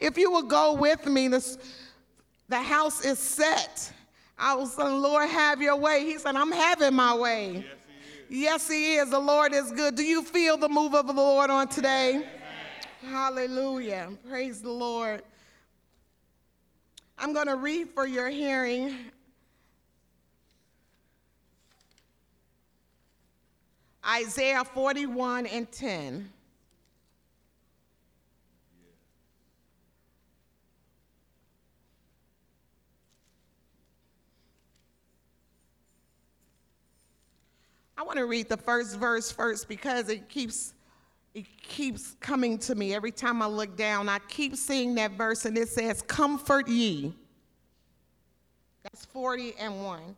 if you will go with me, this, the house is set. I was saying, Lord, have your way. He said, I'm having my way. Yes, he is. Yes, he is. The Lord is good. Do you feel the move of the Lord on today? Amen. Hallelujah. Praise the Lord. I'm going to read for your hearing Isaiah 41 and 10. I want to read the first verse first because it keeps it keeps coming to me every time I look down. I keep seeing that verse and it says, "Comfort ye." That's 40 and 1.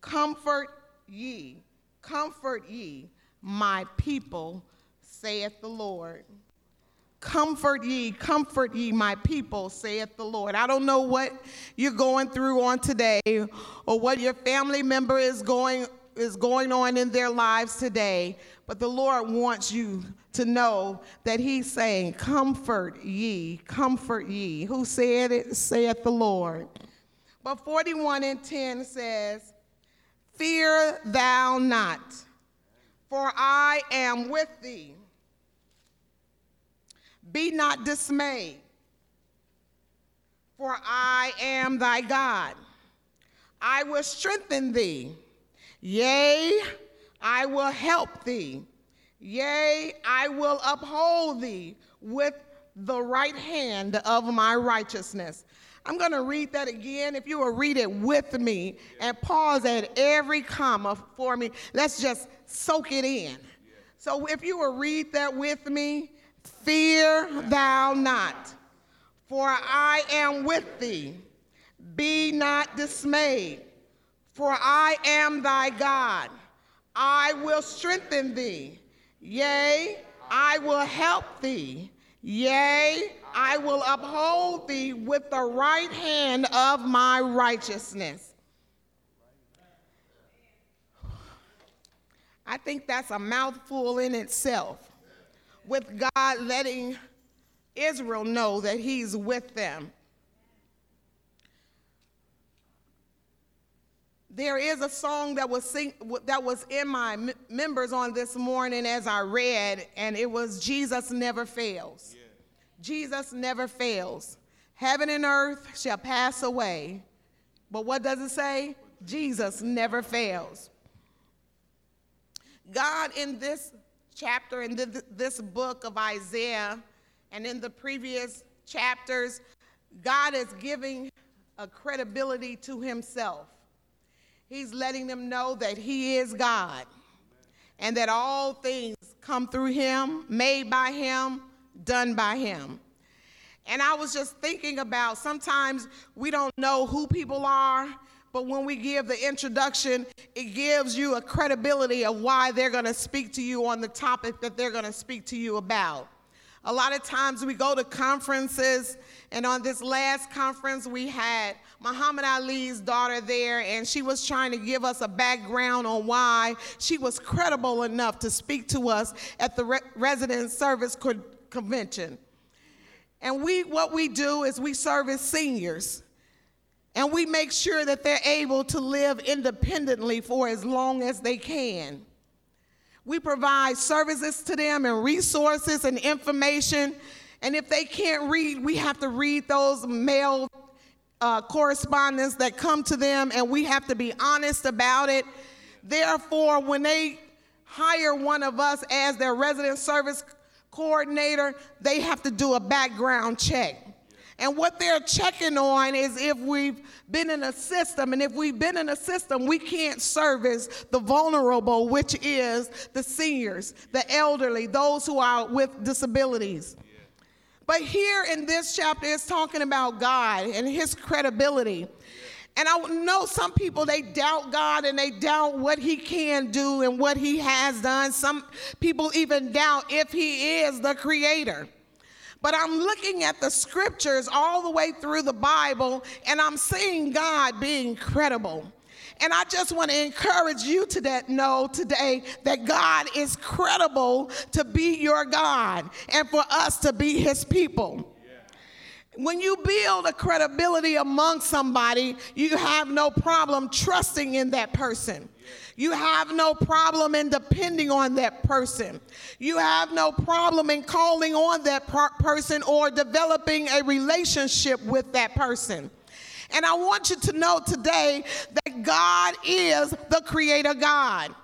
Comfort ye. Comfort ye, my people, saith the Lord. Comfort ye, comfort ye, my people, saith the Lord. I don't know what you're going through on today or what your family member is going is going on in their lives today, but the Lord wants you to know that He's saying, Comfort ye, comfort ye. Who said it? Saith the Lord. But 41 and 10 says, Fear thou not, for I am with thee. Be not dismayed, for I am thy God. I will strengthen thee. Yea, I will help thee. Yea, I will uphold thee with the right hand of my righteousness. I'm going to read that again. If you will read it with me and pause at every comma for me, let's just soak it in. So if you will read that with me, fear thou not, for I am with thee. Be not dismayed, for I am thy God. I will strengthen thee. Yea, I will help thee. Yea, I will uphold thee with the right hand of my righteousness. I think that's a mouthful in itself, with God letting Israel know that He's with them. There is a song that was sing, that was in my m- members on this morning as I read, and it was Jesus never fails. Yeah. Jesus never fails. Heaven and earth shall pass away. But what does it say? Jesus never fails. God, in this chapter, in this book of Isaiah, and in the previous chapters, God is giving a credibility to himself. He's letting them know that he is God and that all things come through him, made by him, done by him. And I was just thinking about sometimes we don't know who people are, but when we give the introduction, it gives you a credibility of why they're going to speak to you on the topic that they're going to speak to you about. A lot of times we go to conferences, and on this last conference, we had Muhammad Ali's daughter there, and she was trying to give us a background on why she was credible enough to speak to us at the Re- Resident Service Co- Convention. And we, what we do is we service seniors. And we make sure that they're able to live independently for as long as they can. We provide services to them and resources and information. And if they can't read, we have to read those mail uh, correspondence that come to them, and we have to be honest about it. Therefore, when they hire one of us as their resident service coordinator, they have to do a background check. And what they're checking on is if we've been in a system, and if we've been in a system, we can't service the vulnerable, which is the seniors, the elderly, those who are with disabilities. But here in this chapter, it's talking about God and his credibility. And I know some people, they doubt God and they doubt what he can do and what he has done. Some people even doubt if he is the creator. But I'm looking at the scriptures all the way through the Bible and I'm seeing God being credible. And I just want to encourage you to that know today that God is credible to be your God and for us to be his people. When you build a credibility among somebody, you have no problem trusting in that person. You have no problem in depending on that person. You have no problem in calling on that person or developing a relationship with that person. And I want you to know today that God is the creator God.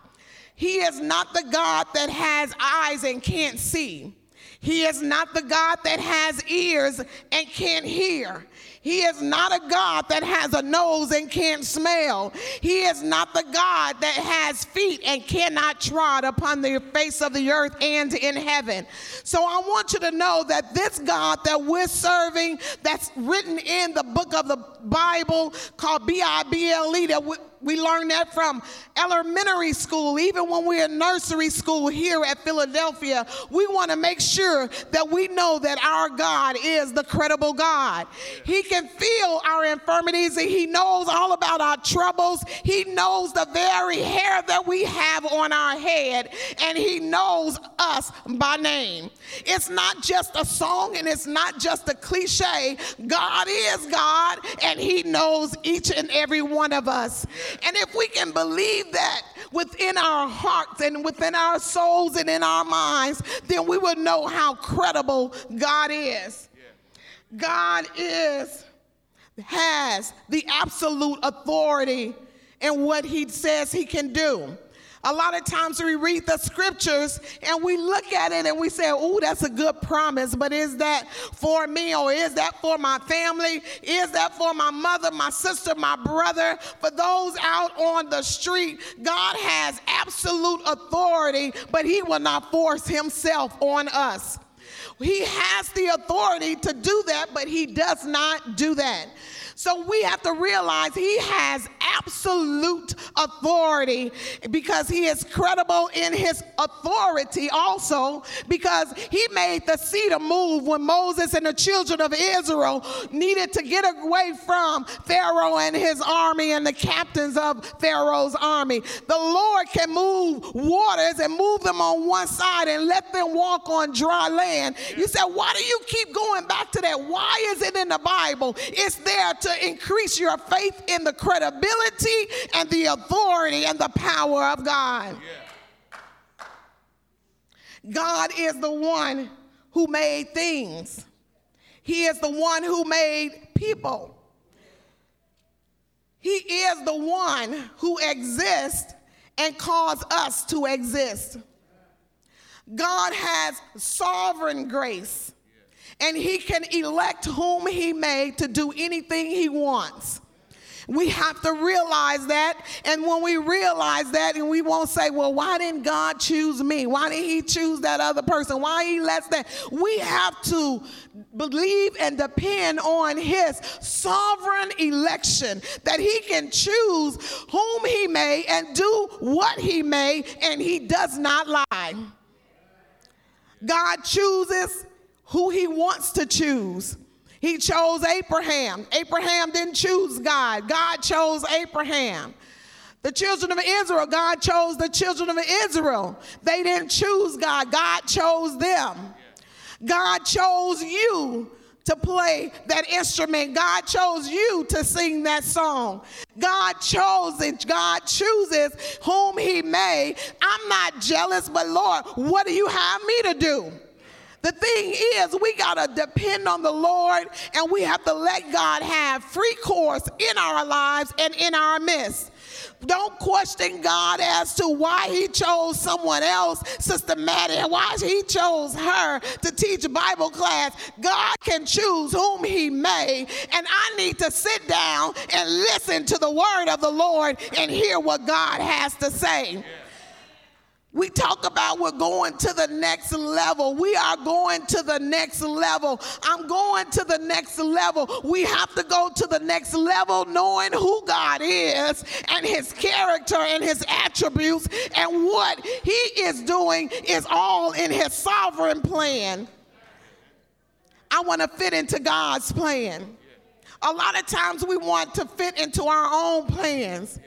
He is not the God that has eyes and can't see. He is not the God that has ears and can't hear. He is not a God that has a nose and can't smell. He is not the God that has feet and cannot trod upon the face of the earth and in heaven. So I want you to know that this God that we're serving, that's written in the book of the Bible called B I B L E, that we learned that from elementary school, even when we're in nursery school here at Philadelphia. We want to make sure that we know that our God is the credible God. He can feel our infirmities and He knows all about our troubles. He knows the very hair that we have on our head, and He knows us by name. It's not just a song and it's not just a cliche. God is God, and He knows each and every one of us. And if we can believe that within our hearts and within our souls and in our minds, then we will know how credible God is. God is, has the absolute authority in what he says he can do. A lot of times we read the scriptures and we look at it and we say, oh, that's a good promise, but is that for me or is that for my family? Is that for my mother, my sister, my brother? For those out on the street, God has absolute authority, but He will not force Himself on us. He has the authority to do that, but He does not do that. So we have to realize he has absolute authority because he is credible in his authority also because he made the sea to move when Moses and the children of Israel needed to get away from Pharaoh and his army and the captains of Pharaoh's army. The Lord can move waters and move them on one side and let them walk on dry land. You said, why do you keep going back to that? Why is it in the Bible? It's there to to increase your faith in the credibility and the authority and the power of God. Yeah. God is the one who made things, He is the one who made people. He is the one who exists and caused us to exist. God has sovereign grace and he can elect whom he may to do anything he wants. We have to realize that. And when we realize that, and we won't say, well, why didn't God choose me? Why didn't he choose that other person? Why he lets that? We have to believe and depend on his sovereign election that he can choose whom he may and do what he may, and he does not lie. God chooses who he wants to choose. He chose Abraham. Abraham didn't choose God, God chose Abraham. The children of Israel, God chose the children of Israel. They didn't choose God, God chose them. God chose you to play that instrument. God chose you to sing that song. God chose it. God chooses whom He may. I'm not jealous, but Lord, what do you have me to do? The thing is, we got to depend on the Lord and we have to let God have free course in our lives and in our midst. Don't question God as to why He chose someone else, Sister Maddie, and why He chose her to teach Bible class. God can choose whom He may, and I need to sit down and listen to the word of the Lord and hear what God has to say. Yeah. We talk about we're going to the next level. We are going to the next level. I'm going to the next level. We have to go to the next level knowing who God is and his character and his attributes and what he is doing is all in his sovereign plan. I want to fit into God's plan. A lot of times we want to fit into our own plans.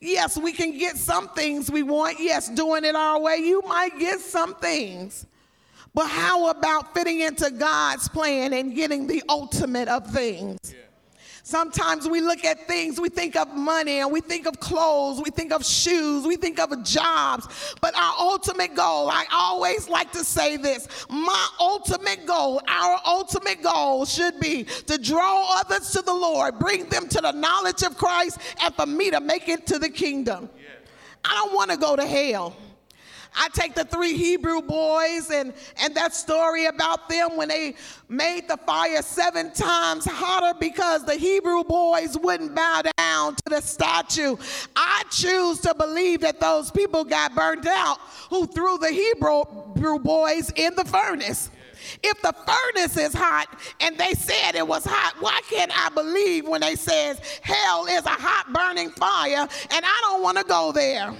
Yes, we can get some things we want. Yes, doing it our way, you might get some things. But how about fitting into God's plan and getting the ultimate of things? Yeah. Sometimes we look at things, we think of money and we think of clothes, we think of shoes, we think of jobs. But our ultimate goal, I always like to say this my ultimate goal, our ultimate goal should be to draw others to the Lord, bring them to the knowledge of Christ, and for me to make it to the kingdom. I don't want to go to hell. I take the three Hebrew boys and, and that story about them when they made the fire seven times hotter because the Hebrew boys wouldn't bow down to the statue. I choose to believe that those people got burned out who threw the Hebrew boys in the furnace. If the furnace is hot and they said it was hot, why can't I believe when they says hell is a hot burning fire and I don't want to go there?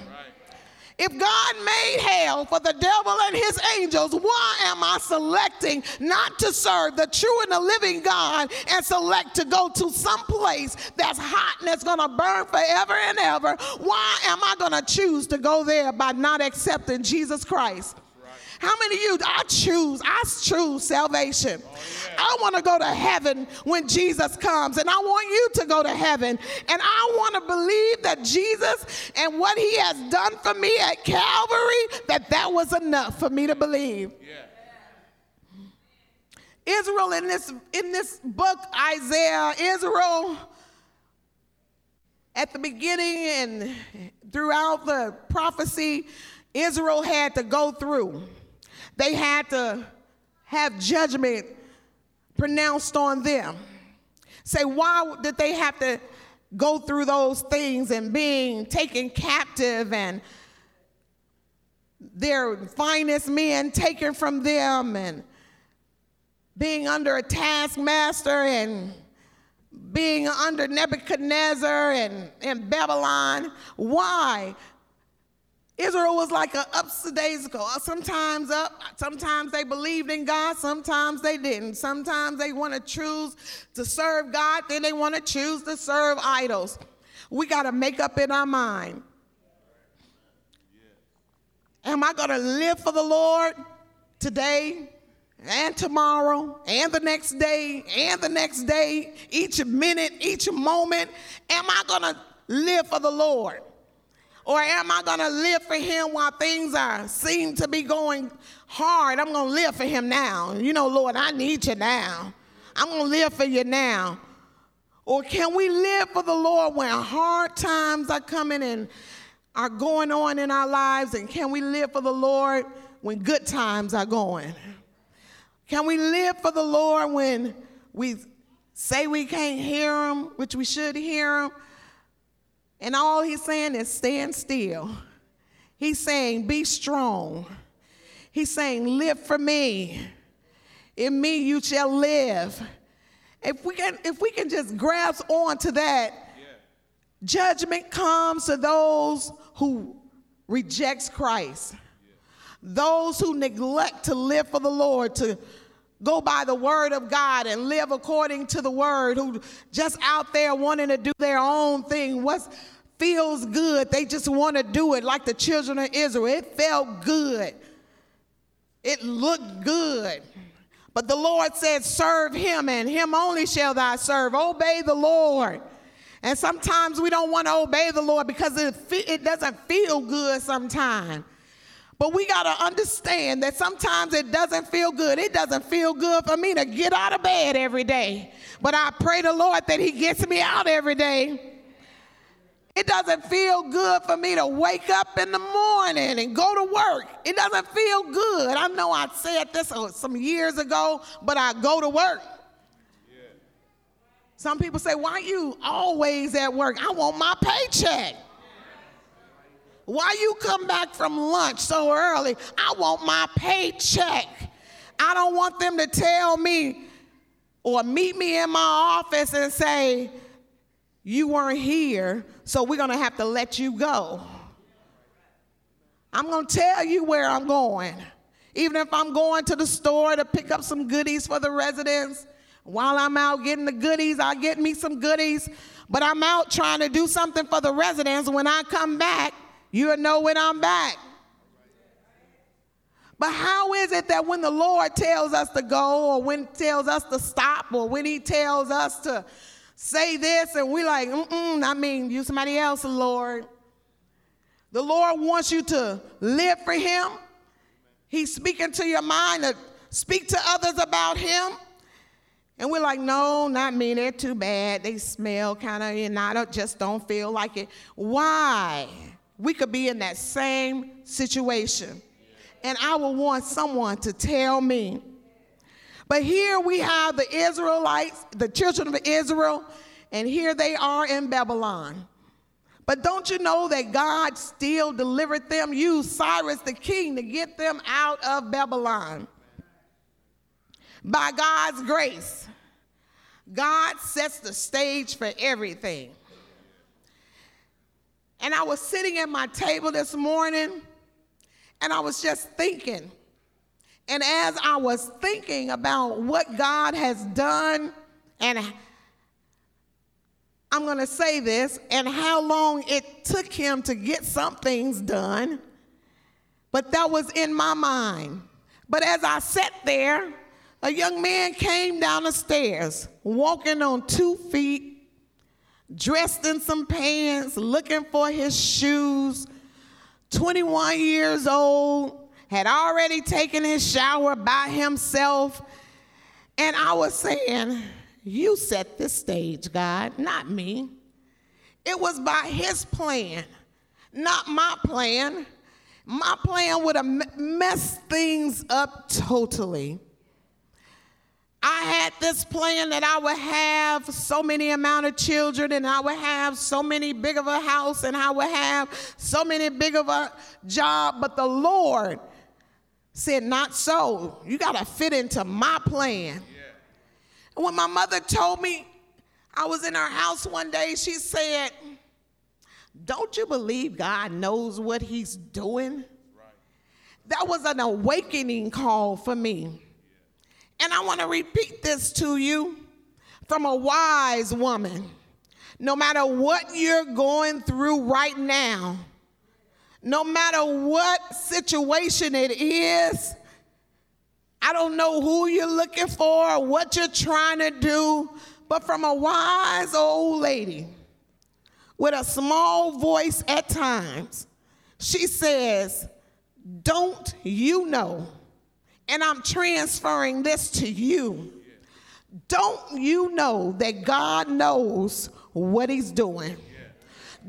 If God made hell for the devil and his angels, why am I selecting not to serve the true and the living God and select to go to some place that's hot and it's going to burn forever and ever? Why am I going to choose to go there by not accepting Jesus Christ? How many of you, I choose, I choose salvation. Oh, yeah. I want to go to heaven when Jesus comes, and I want you to go to heaven. And I want to believe that Jesus and what he has done for me at Calvary, that that was enough for me to believe. Yeah. Israel in this in this book Isaiah Israel at the beginning and throughout the prophecy Israel had to go through they had to have judgment pronounced on them. Say, why did they have to go through those things and being taken captive and their finest men taken from them and being under a taskmaster and being under Nebuchadnezzar and, and Babylon. Why? Israel was like an ups days ago. Uh, sometimes up, sometimes they believed in God, sometimes they didn't. Sometimes they want to choose to serve God, then they want to choose to serve idols. We got to make up in our mind. Am I going to live for the Lord today and tomorrow and the next day and the next day, each minute, each moment? Am I going to live for the Lord? Or am I going to live for him while things are seem to be going hard? I'm going to live for him now. You know, Lord, I need you now. I'm going to live for you now. Or can we live for the Lord when hard times are coming and are going on in our lives? And can we live for the Lord when good times are going? Can we live for the Lord when we say we can't hear him, which we should hear him? And all he's saying is stand still. He's saying, be strong. He's saying, live for me. In me you shall live. If we can, if we can just grasp on to that, yeah. judgment comes to those who rejects Christ. Yeah. Those who neglect to live for the Lord, to go by the word of God and live according to the word, who just out there wanting to do their own thing, what feels good, they just want to do it like the children of Israel. It felt good, it looked good. But the Lord said, Serve him, and him only shall thou serve. Obey the Lord. And sometimes we don't want to obey the Lord because it, it doesn't feel good sometimes. But we got to understand that sometimes it doesn't feel good. It doesn't feel good for me to get out of bed every day. But I pray the Lord that He gets me out every day. It doesn't feel good for me to wake up in the morning and go to work. It doesn't feel good. I know I said this uh, some years ago, but I go to work. Some people say, Why are you always at work? I want my paycheck. Why you come back from lunch so early? I want my paycheck. I don't want them to tell me or meet me in my office and say, You weren't here, so we're to have to let you go. I'm to tell you where I'm going. Even if I'm going to the store to pick up some goodies for the residents, while I'm out getting the goodies, I'll get me some goodies. But I'm out trying to do something for the residents. When I come back, You'll know when I'm back. But how is it that when the Lord tells us to go, or when tells us to stop, or when He tells us to say this, and we like, mm-mm, I mean, you somebody else, Lord. The Lord wants you to live for Him. He's speaking to your mind to speak to others about Him. And we're like, no, not me. They're too bad. They smell kind of, and I don't, just don't feel like it. Why? We could be in that same situation and I will want someone to tell me. But here we have the Israelites, the children of Israel, and here they are in Babylon. But don't you know that God still delivered them, used Cyrus the king to get them out of Babylon? By God's grace, God sets the stage for everything. And I was sitting at my table this morning and I was just thinking. And as I was thinking about what God has done, and I'm going to say this, and how long it took him to get some things done, but that was in my mind. But as I sat there, a young man came down the stairs, walking on two feet, dressed in some pants, looking for his shoes 21 years old, had already taken his shower by himself. And I was saying, You set this stage, God, not me. It was by his plan, not my plan. My plan would have messed things up totally. I had this plan that I would have so many amount of children and I would have so many big of a house and I would have so many big of a job, but the Lord said, Not so. You got to fit into my plan. Yeah. And when my mother told me, I was in her house one day, she said, Don't you believe God knows what He's doing? Right. That was an awakening call for me. And I want to repeat this to you from a wise woman. No matter what you're going through right now, no matter what situation it is, I don't know who you're looking for, what you're trying to do, but from a wise old lady with a small voice at times, she says, Don't you know? And I'm transferring this to you. Don't you know that God knows what He's doing?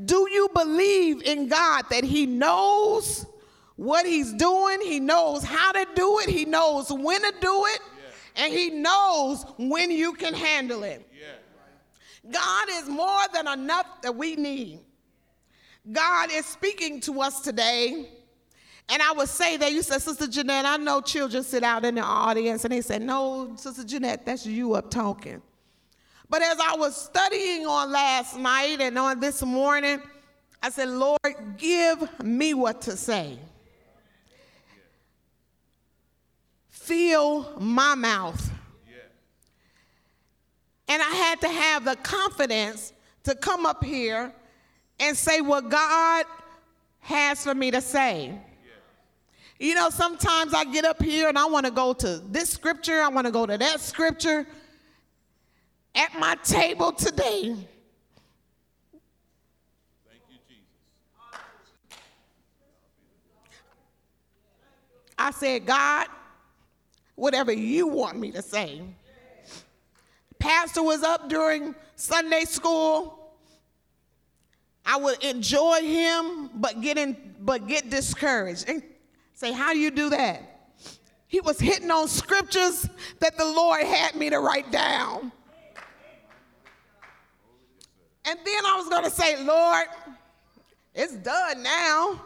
Do you believe in God that He knows what He's doing? He knows how to do it, He knows when to do it, and He knows when you can handle it. God is more than enough that we need. God is speaking to us today and I would say that you said, Sister Jeanette, I know children sit out in the audience, and they said, No, Sister Jeanette, that's you up talking. But as I was studying on last night and on this morning, I said, Lord, give me what to say. Fill my mouth. And I had to have the confidence to come up here and say what God has for me to say. You know, sometimes I get up here and I want to go to this scripture, I want to go to that scripture. At my table today, Thank you, Jesus. I said, God, whatever you want me to say. Pastor was up during Sunday school. I would enjoy him, but get in, but get discouraged. And Say, how do you do that? He was hitting on scriptures that the Lord had me to write down. And then I was going to say, Lord, it's done now.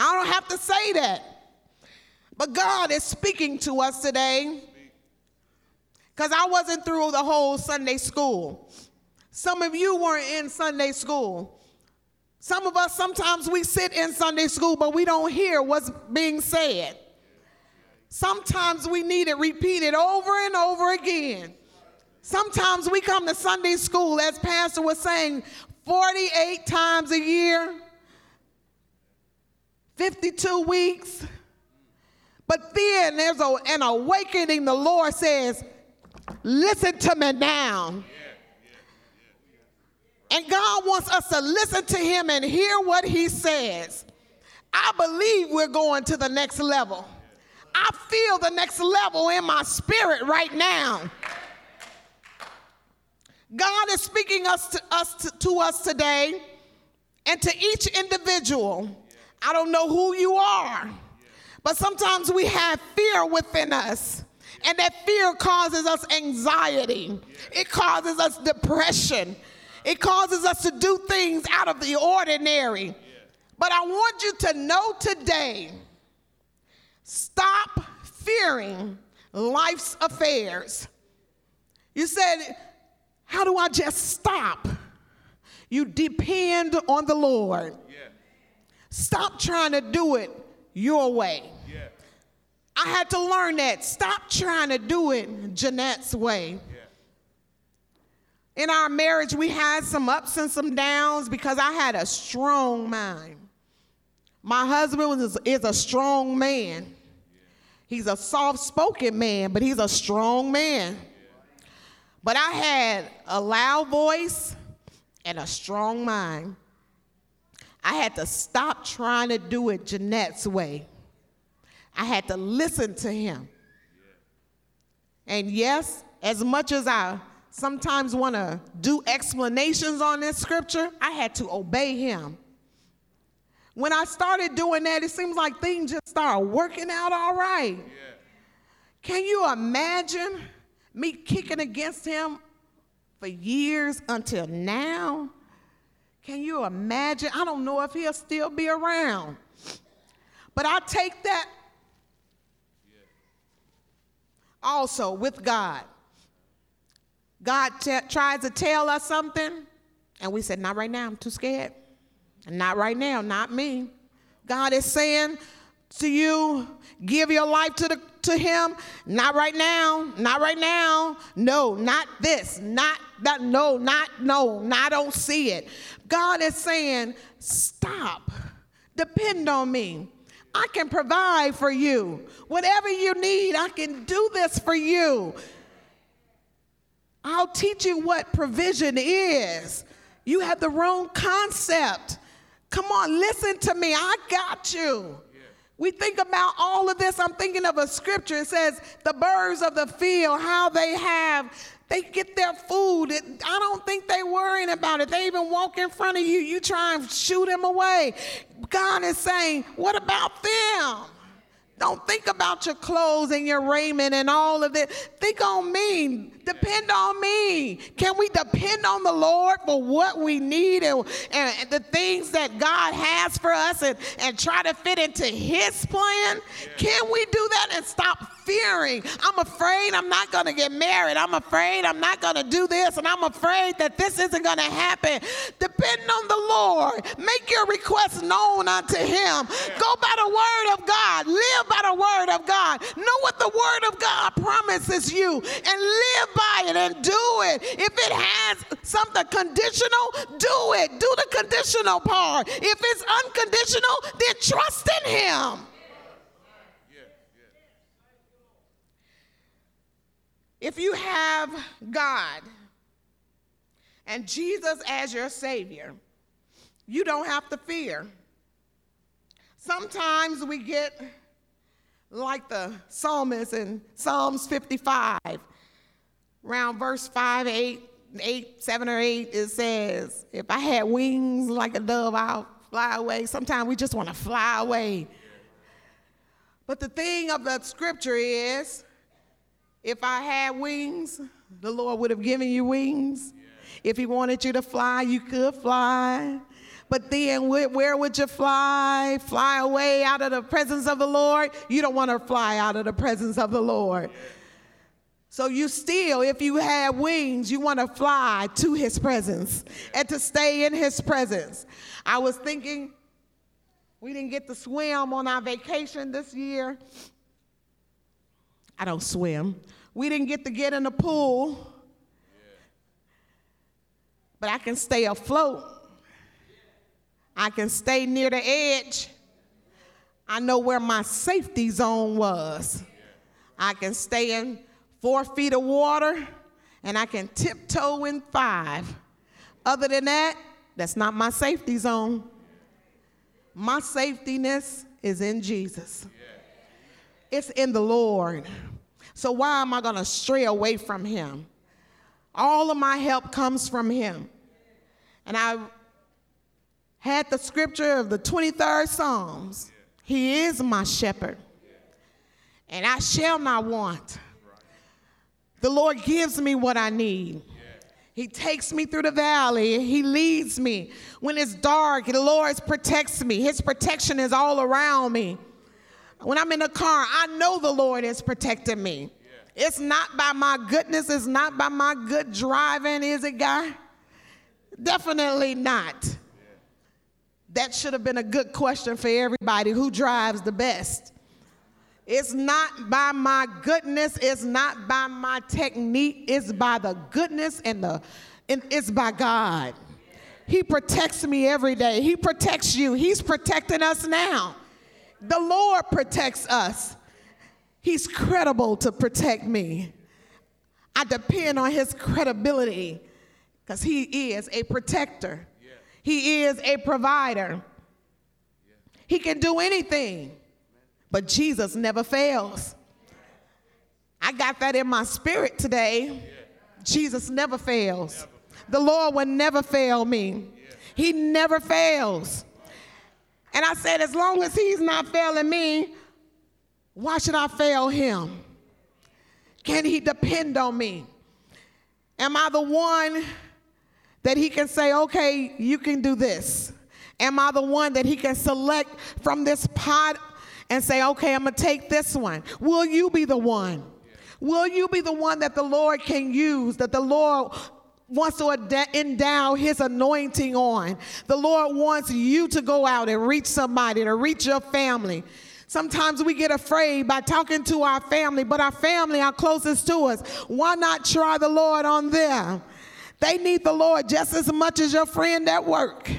I don't have to say that. But God is speaking to us today because I wasn't through the whole Sunday school. Some of you weren't in Sunday school. Some of us, sometimes we sit in Sunday school, but we don't hear what's being said. Sometimes we need it repeated over and over again. Sometimes we come to Sunday school, as Pastor was saying, 48 times a year, 52 weeks. But then there's a, an awakening. The Lord says, Listen to me now. And God wants us to listen to Him and hear what He says. I believe we're going to the next level. I feel the next level in my spirit right now. God is speaking us to us to, to us today and to each individual. I don't know who you are, but sometimes we have fear within us. And that fear causes us anxiety. It causes us depression. It causes us to do things out of the ordinary. But I want you to know today stop fearing life's affairs. You said, How do I just stop? You depend on the Lord. Yeah. Stop trying to do it your way. Yeah. I had to learn that. Stop trying to do it Jeanette's way. Yeah. In our marriage, we had some ups and some downs because I had a strong mind. My husband was, is a strong man. He's a soft spoken man, but he's a strong man. But I had a loud voice and a strong mind. I had to stop trying to do it Jeanette's way. I had to listen to him. And yes, as much as I sometimes want to do explanations on this scripture, I had to obey him. When I started doing that, it seems like things just started working out all right. Yeah. Can you imagine me kicking against him for years until now? Can you imagine? I don't know if he'll still be around. But I take that also with God. God t- tries to tell us something, and we said, Not right now, I'm too scared. Not right now, not me. God is saying to you, give your life to the to him. Not right now, not right now. No, not this, not that, no, not, no, no, I don't see it. God is saying, stop, depend on me. I can provide for you. Whatever you need, I can do this for you. I'll teach you what provision is. You have the wrong concept. Come on, listen to me. I got you. We think about all of this. I'm thinking of a scripture. It says, The birds of the field, how they have, they get their food. It, I don't think they worrying about it. They even walk in front of you. You try and shoot them away. God is saying, What about them? Don't think about your clothes and your raiment and all of it. Think on me. Depend on me. Can we depend on the Lord for what we need and, and the things that God has for us and, and try to fit into His plan? Can we do that and stop fearing? I'm afraid I'm not going to get married. I'm afraid I'm not going to do this. And I'm afraid that this isn't going to happen. Depend on the Lord. Make your requests known unto Him. Go by the word of God. Live by the word of God. Know what the word of God promises you and live by it and do it. If it has something conditional, do it. Do the conditional part. If it's unconditional, then trust in Him. If you have God and Jesus as your Savior, you don't have to fear. Sometimes we get like the psalmist in Psalms 55 around verse 5, 8, 8, 7 or 8, it says, If I had wings like a dove, I'll fly away. Sometimes we just want to fly away. But the thing of the scripture is, if I had wings, the Lord would have given you wings. If He wanted you to fly, you could fly. But then where would you fly? Fly away out of the presence of the Lord? You don't want to fly out of the presence of the Lord. So you still, if you have wings, you want to fly to his presence and to stay in his presence. I was thinking we didn't get to swim on our vacation this year. I don't swim. We didn't get to get in the pool. But I can stay afloat. I can stay near the edge. I know where my safety zone was. I can stay in four feet of water and I can tiptoe in five. Other than that, that's not my safety zone. My safetyness is in Jesus, it's in the Lord. So, why am I going to stray away from Him? All of my help comes from Him. And I had the scripture of the 23rd Psalms He is my shepherd, and I shall not want. The Lord gives me what I need. He takes me through the valley. He leads me. When it's dark, the Lord protects me. His protection is all around me. When I'm in the car, I know the Lord is protecting me. It's not by my goodness, it's not by my good driving, is it, guy? Definitely not. That should have been a good question for everybody who drives the best. It's not by my goodness, it's not by my technique, it's by the goodness and the and it's by God. He protects me every day. He protects you. He's protecting us now. The Lord protects us. He's credible to protect me. I depend on his credibility because he is a protector. He is a provider. He can do anything. But Jesus never fails. I got that in my spirit today. Jesus never fails. The Lord will never fail me. He never fails. And I said, as long as He's not failing me, why should I fail Him? Can He depend on me? Am I the one that He can say, okay, you can do this? Am I the one that He can select from this pot and say, okay, I'm going to take this one. Will you be the one? Will you be the one that the Lord can use, that the Lord wants to endow his anointing on? The Lord wants you to go out and reach somebody, to reach your family. Sometimes we get afraid by talking to our family, but our family are closest to us. Why not try the Lord on them? They need the Lord just as much as your friend at work.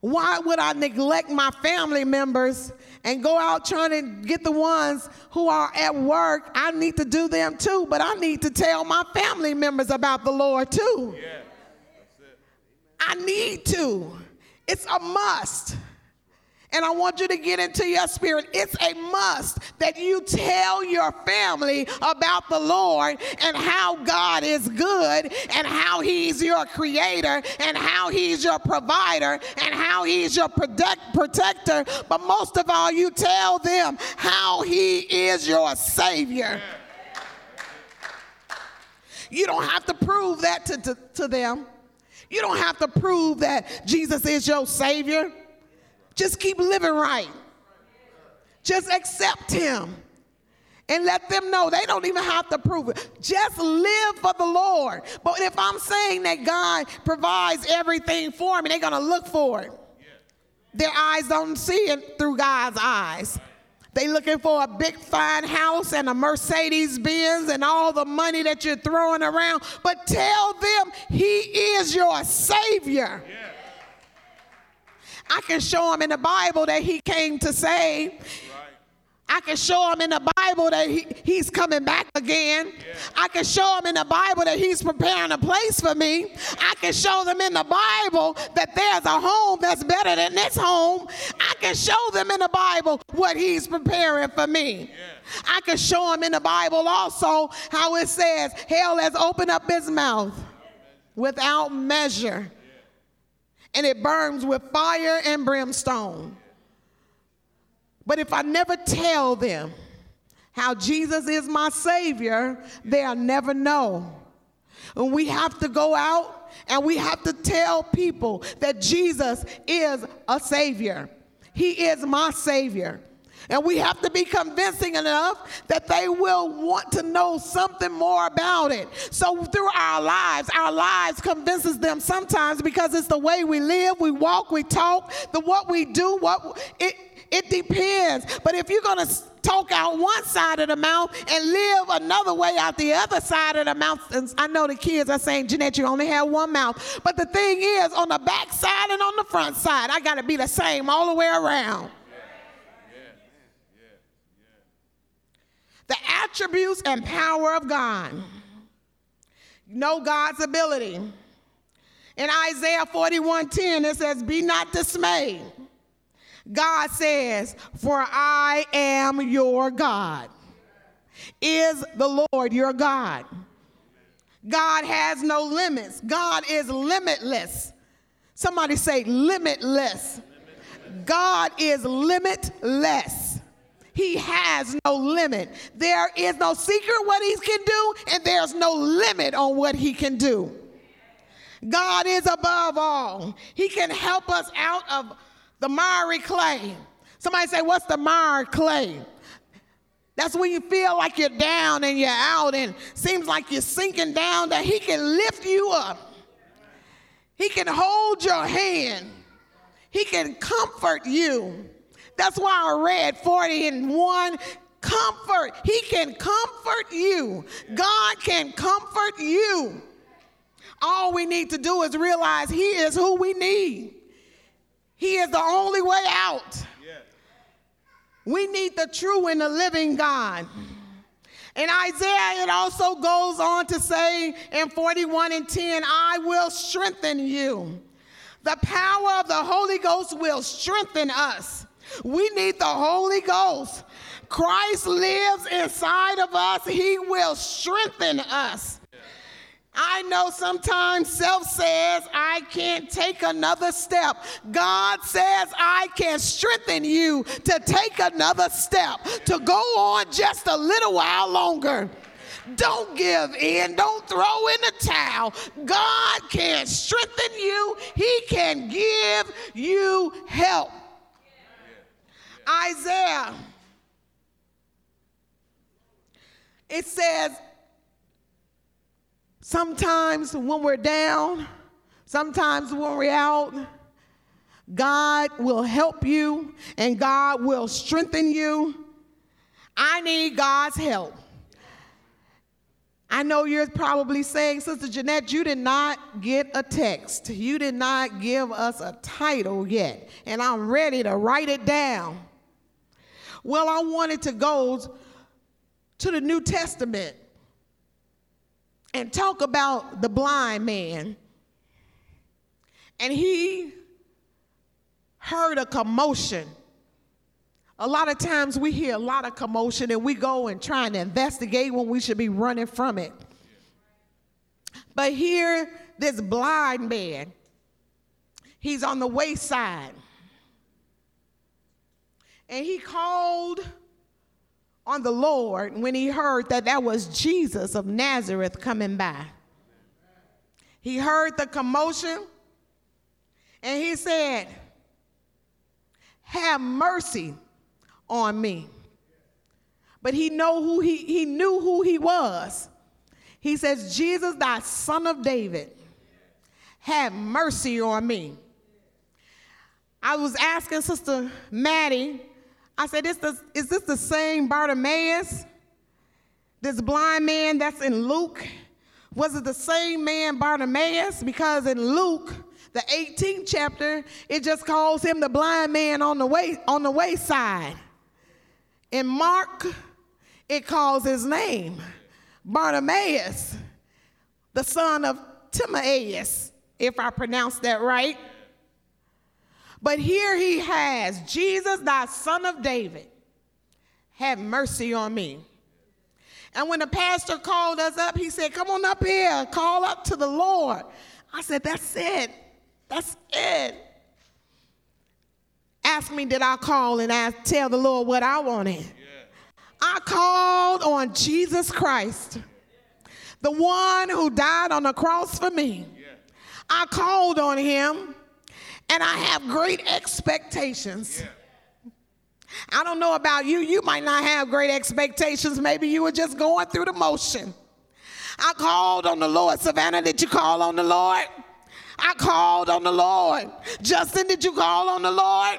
Why would I neglect my family members and go out trying to get the ones who are at work. I need to do them too, but I need to tell my family members about the Lord too. Yeah, I need to. It's a must. And I want you to get into your spirit. It's a must that you tell your family about the Lord and how God is good and how He's your creator and how He's your provider and how He's your protect, protector. But most of all, you tell them how He is your Savior. You don't have to prove that to, to, to them. You don't have to prove that Jesus is your Savior. Just keep living right. Just accept Him and let them know they don't even have to prove it. Just live for the Lord. But if I'm saying that God provides everything for me, they're going to look for it. Their eyes don't see it through God's eyes. They looking for a big fine house and a Mercedes Benz and all the money that you're throwing around. But tell them he is your savior. Yeah. I can show him in the Bible that he came to save. I can show him in the Bible that he, he's coming back again. Yeah. I can show him in the Bible that he's preparing a place for me. I can show them in the Bible that there's a home that's better than this home. I can show them in the Bible what he's preparing for me. Yeah. I can show them in the Bible also how it says hell has opened up his mouth without measure and it burns with fire and brimstone. But if I never tell them how Jesus is my Savior, they'll never know. And we have to go out and we have to tell people that Jesus is a Savior. He is my Savior. And we have to be convincing enough that they will want to know something more about it. So through our lives, our lives convinces them sometimes because it's the way we live, we walk, we talk, the what we do, what it it depends. But if you're going to talk out one side of the mouth and live another way out the other side of the mouth. And I know the kids are saying, Jeanette, you only have one mouth. But the thing is, on the back side and on the front side, I got to be the same all the way around. The attributes and power of God. Know God's ability. In Isaiah 41:10, it says, Be not dismayed. God says, For I am your God. Is the Lord your God? God has no limits. God is limitless. Somebody say, limitless. God is limitless. He has no limit. There is no secret what he can do, and there's no limit on what he can do. God is above all. He can help us out of the miry clay. Somebody say, What's the miry clay? That's when you feel like you're down and you're out and seems like you're sinking down, that He can lift you up. He can hold your hand. He can comfort you. That's why I read 40 and 1. Comfort. He can comfort you. God can comfort you. All we need to do is realize He is who we need. He is the only way out. We need the true and the living God. In Isaiah, it also goes on to say in 41 and 10, I will strengthen you. The power of the Holy Ghost will strengthen us. We need the Holy Ghost. Christ lives inside of us, He will strengthen us. I know sometimes self says, I can't take another step. God says, I can strengthen you to take another step, to go on just a little while longer. Don't give in. Don't throw in the towel. God can strengthen you, He can give you help. Isaiah, it says, sometimes when we're down, sometimes when we're out, God will help you and God will strengthen you. I need God's help. I know you're probably saying, Sister Jeanette, you did not get a text. You did not give us a title yet, and I'm ready to write it down. Well, I wanted to go to the New Testament and talk about the blind man. And he heard a commotion. A lot of times we hear a lot of commotion and we go and try and investigate when we should be running from it. But here, this blind man, he's on the wayside. And he called on the Lord when he heard that that was Jesus of Nazareth coming by. He heard the commotion and he said, Have mercy on me. But he know who he, he knew who he was. He says, Jesus, thy son of David, have mercy on me. I was asking Sister Maddie I said, is this, is this the same Bartimaeus? This blind man that's in Luke? Was it the same man Bartimaeus? Because in Luke, the 18th chapter, it just calls him the blind man on the way on the wayside. In Mark, it calls his name Bartimaeus, the son of Timaeus, if I pronounce that right. But here he has Jesus, thy son of David, have mercy on me. And when the pastor called us up, he said, Come on up here, call up to the Lord. I said, That's it. That's it. Ask me, did I call and I tell the Lord what I wanted? Yeah. I called on Jesus Christ, the one who died on the cross for me. Yeah. I called on him and I have great expectations. Yeah. I don't know about you, you might not have great expectations. Maybe you were just going through the motion. I called on the Lord. Savannah, did you call on the Lord? I called on the Lord. Justin, did you call on the Lord?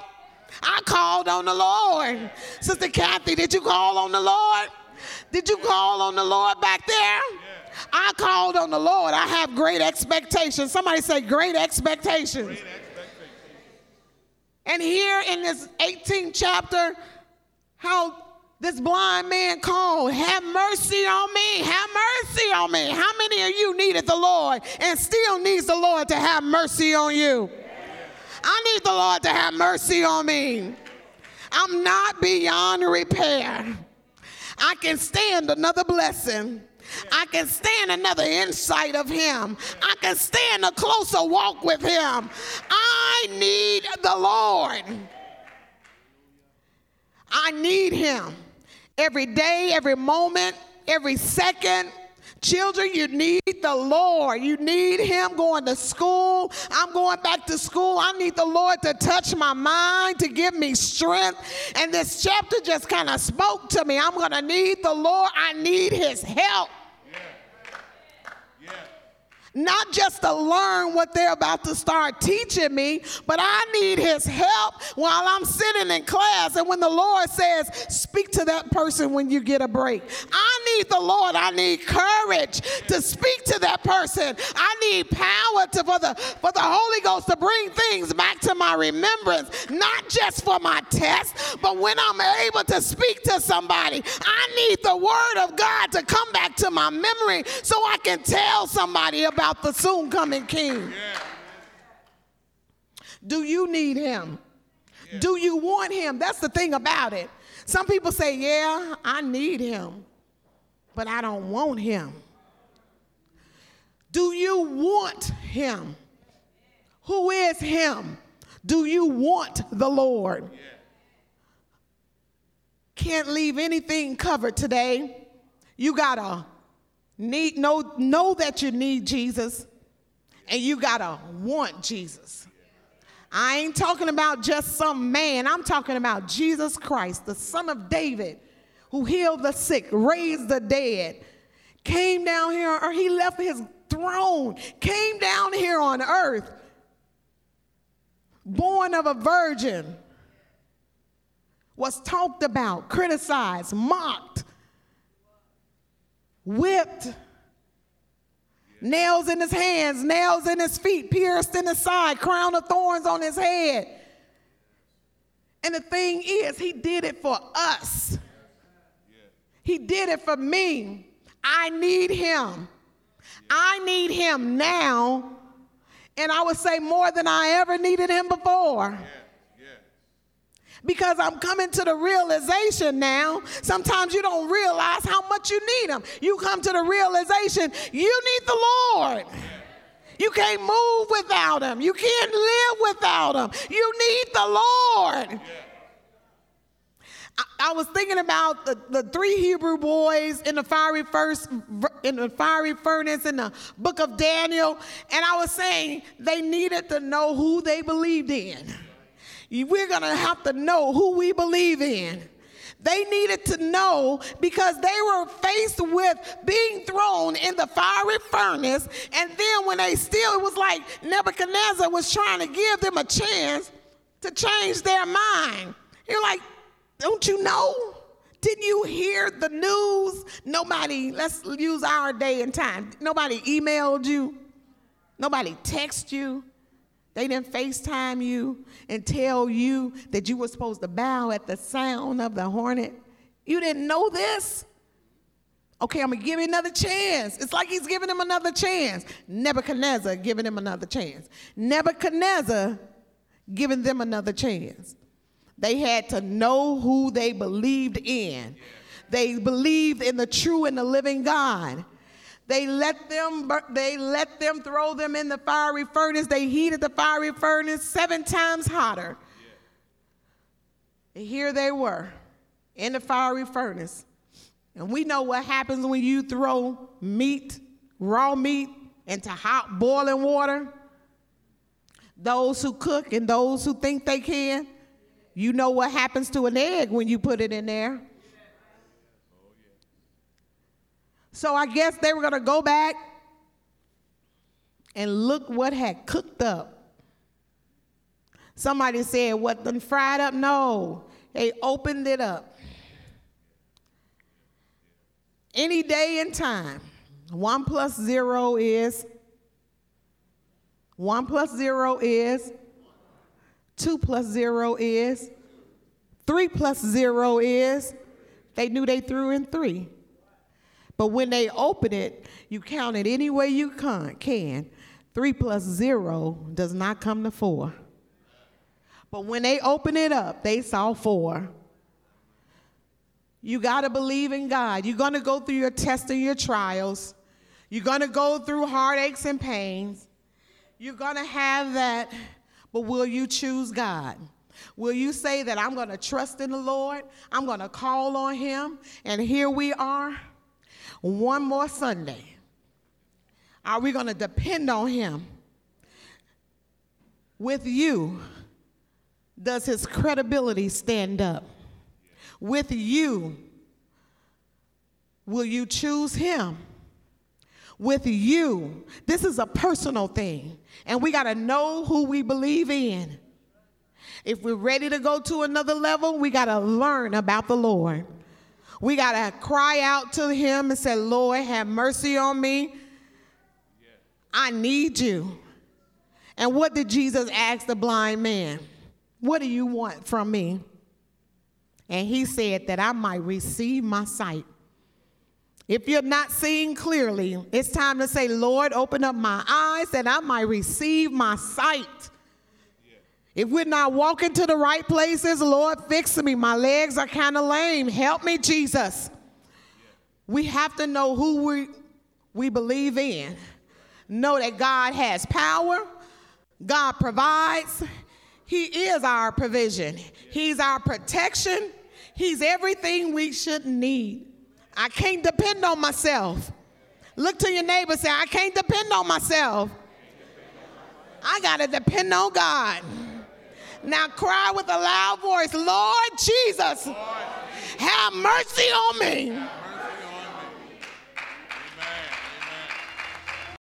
I called on the Lord. Sister Kathy, did you call on the Lord? Did you call on the Lord back there? I called on the Lord. I have great expectations. Somebody say, great expectations. Great expectations. And here in this 18th chapter, how This blind man called, Have mercy on me, have mercy on me. How many of you needed the Lord and still needs the Lord to have mercy on you? I need the Lord to have mercy on me. I'm not beyond repair. I can stand another blessing. I can stand another insight of Him. I can stand a closer walk with Him. I need the Lord. I need Him every day, every moment, every second. Children, you need the Lord. You need Him going to school. I'm going back to school. I need the Lord to touch my mind, to give me strength. And this chapter just kind of spoke to me. I'm going to need the Lord. I need His help not just to learn what they're about to start teaching me, but I need his help while I'm sitting in class. And when the Lord says, speak to that person when you get a break, I need the Lord. I need courage to speak to that person. I need power to, for, the, for the Holy Ghost to bring things back to my remembrance, not just for my test, but when I'm able to speak to somebody, I need the word of God to come back to my memory so I can tell somebody about about the soon coming king. Yeah. Do you need him? Yeah. Do you want him? That's the thing about it. Some people say, Yeah, I need him, but I don't want him. Do you want him? Who is him? Do you want the Lord? Yeah. Can't leave anything covered today. You gotta Need, know, know that you need Jesus, and you gotta want Jesus. I ain't talking about just some man, I'm talking about Jesus Christ, the Son of David, who healed the sick, raised the dead, came down here, or he left his throne, came down here on earth, born of a virgin, was talked about, criticized, mocked, whipped, nails in his hands, nails in his feet, pierced in his side, crown of thorns on his head. And the thing is, he did it for us. He did it for me. I need him. I need him now. And I would say more than I ever needed him before because I'm coming to the realization now. Sometimes you don't realize how much you need Him. You come to the realization you need the Lord. You can't move without Him, you can't live without Him. You need the Lord. I, was thinking about the, the three Hebrew boys in the fiery first in the fiery furnace in the book of Daniel, and I was saying they needed to know who they believed in we're going to have to know who we believe in. They needed to know because they were faced with being thrown in the fiery furnace. And then when they still, it was like Nebuchadnezzar was trying to give them a chance to change their mind. You're like, don't you know? Didn't you hear the news? Nobody, let's use our day and time. Nobody emailed you. Nobody texted you. They didn't FaceTime you and tell you that you were supposed to bow at the sound of the hornet. You didn't know this? Okay, I'm gonna give you another chance. It's like he's giving him another chance. Nebuchadnezzar giving him another chance. Nebuchadnezzar giving them another chance. They had to know who they believed in. They believed in the true and the living God. They let them they let them throw them in the fiery furnace. They heated the fiery furnace seven times hotter. And here they were in the fiery furnace. And we know what happens when you throw meat, raw meat, into hot boiling water. Those who cook and those who think they can, you know what happens to an egg when you put it in there. So I guess they were going to go back and look what had cooked up. Somebody said, What done fried up? No, they opened it up. Any day and time, one plus zero is, one plus zero is, two plus zero is, three plus zero is, They knew they threw in three. But when they open it, you count it any way you can. Three plus zero does not come to four. But when they open it up, they saw four. You got to believe in God. You're going to go through your tests and your trials. You're going to go through heartaches and pains. You're going to have that, but will you choose God? Will you say that I'm going to trust in the Lord? I'm going to call on Him. And here we are, one more Sunday. Are we going to depend on Him? With you, does His credibility stand up? With you, will you choose Him? With you, this is a personal thing, and we got to know who we believe in. If we're ready to go to another level, we got to learn about the Lord. We got to cry out to Him and say, Lord, have mercy on me. I need you. And what did Jesus ask the blind man? What do you want from me? And he said that I might receive my sight. If you're not seeing clearly, it's time to say, Lord, open up my eyes that I might receive my sight. If we're not walking to the right places, Lord, fix me. My legs are kind of lame. Help me, Jesus. We have to know who we, we believe in. Know that God has power, God provides, He is our provision, He's our protection, He's everything we should need. I can't depend on myself. Look to your neighbor say, I can't depend on myself. I got to depend on God. Now cry with a loud voice, Lord Jesus, have mercy on me.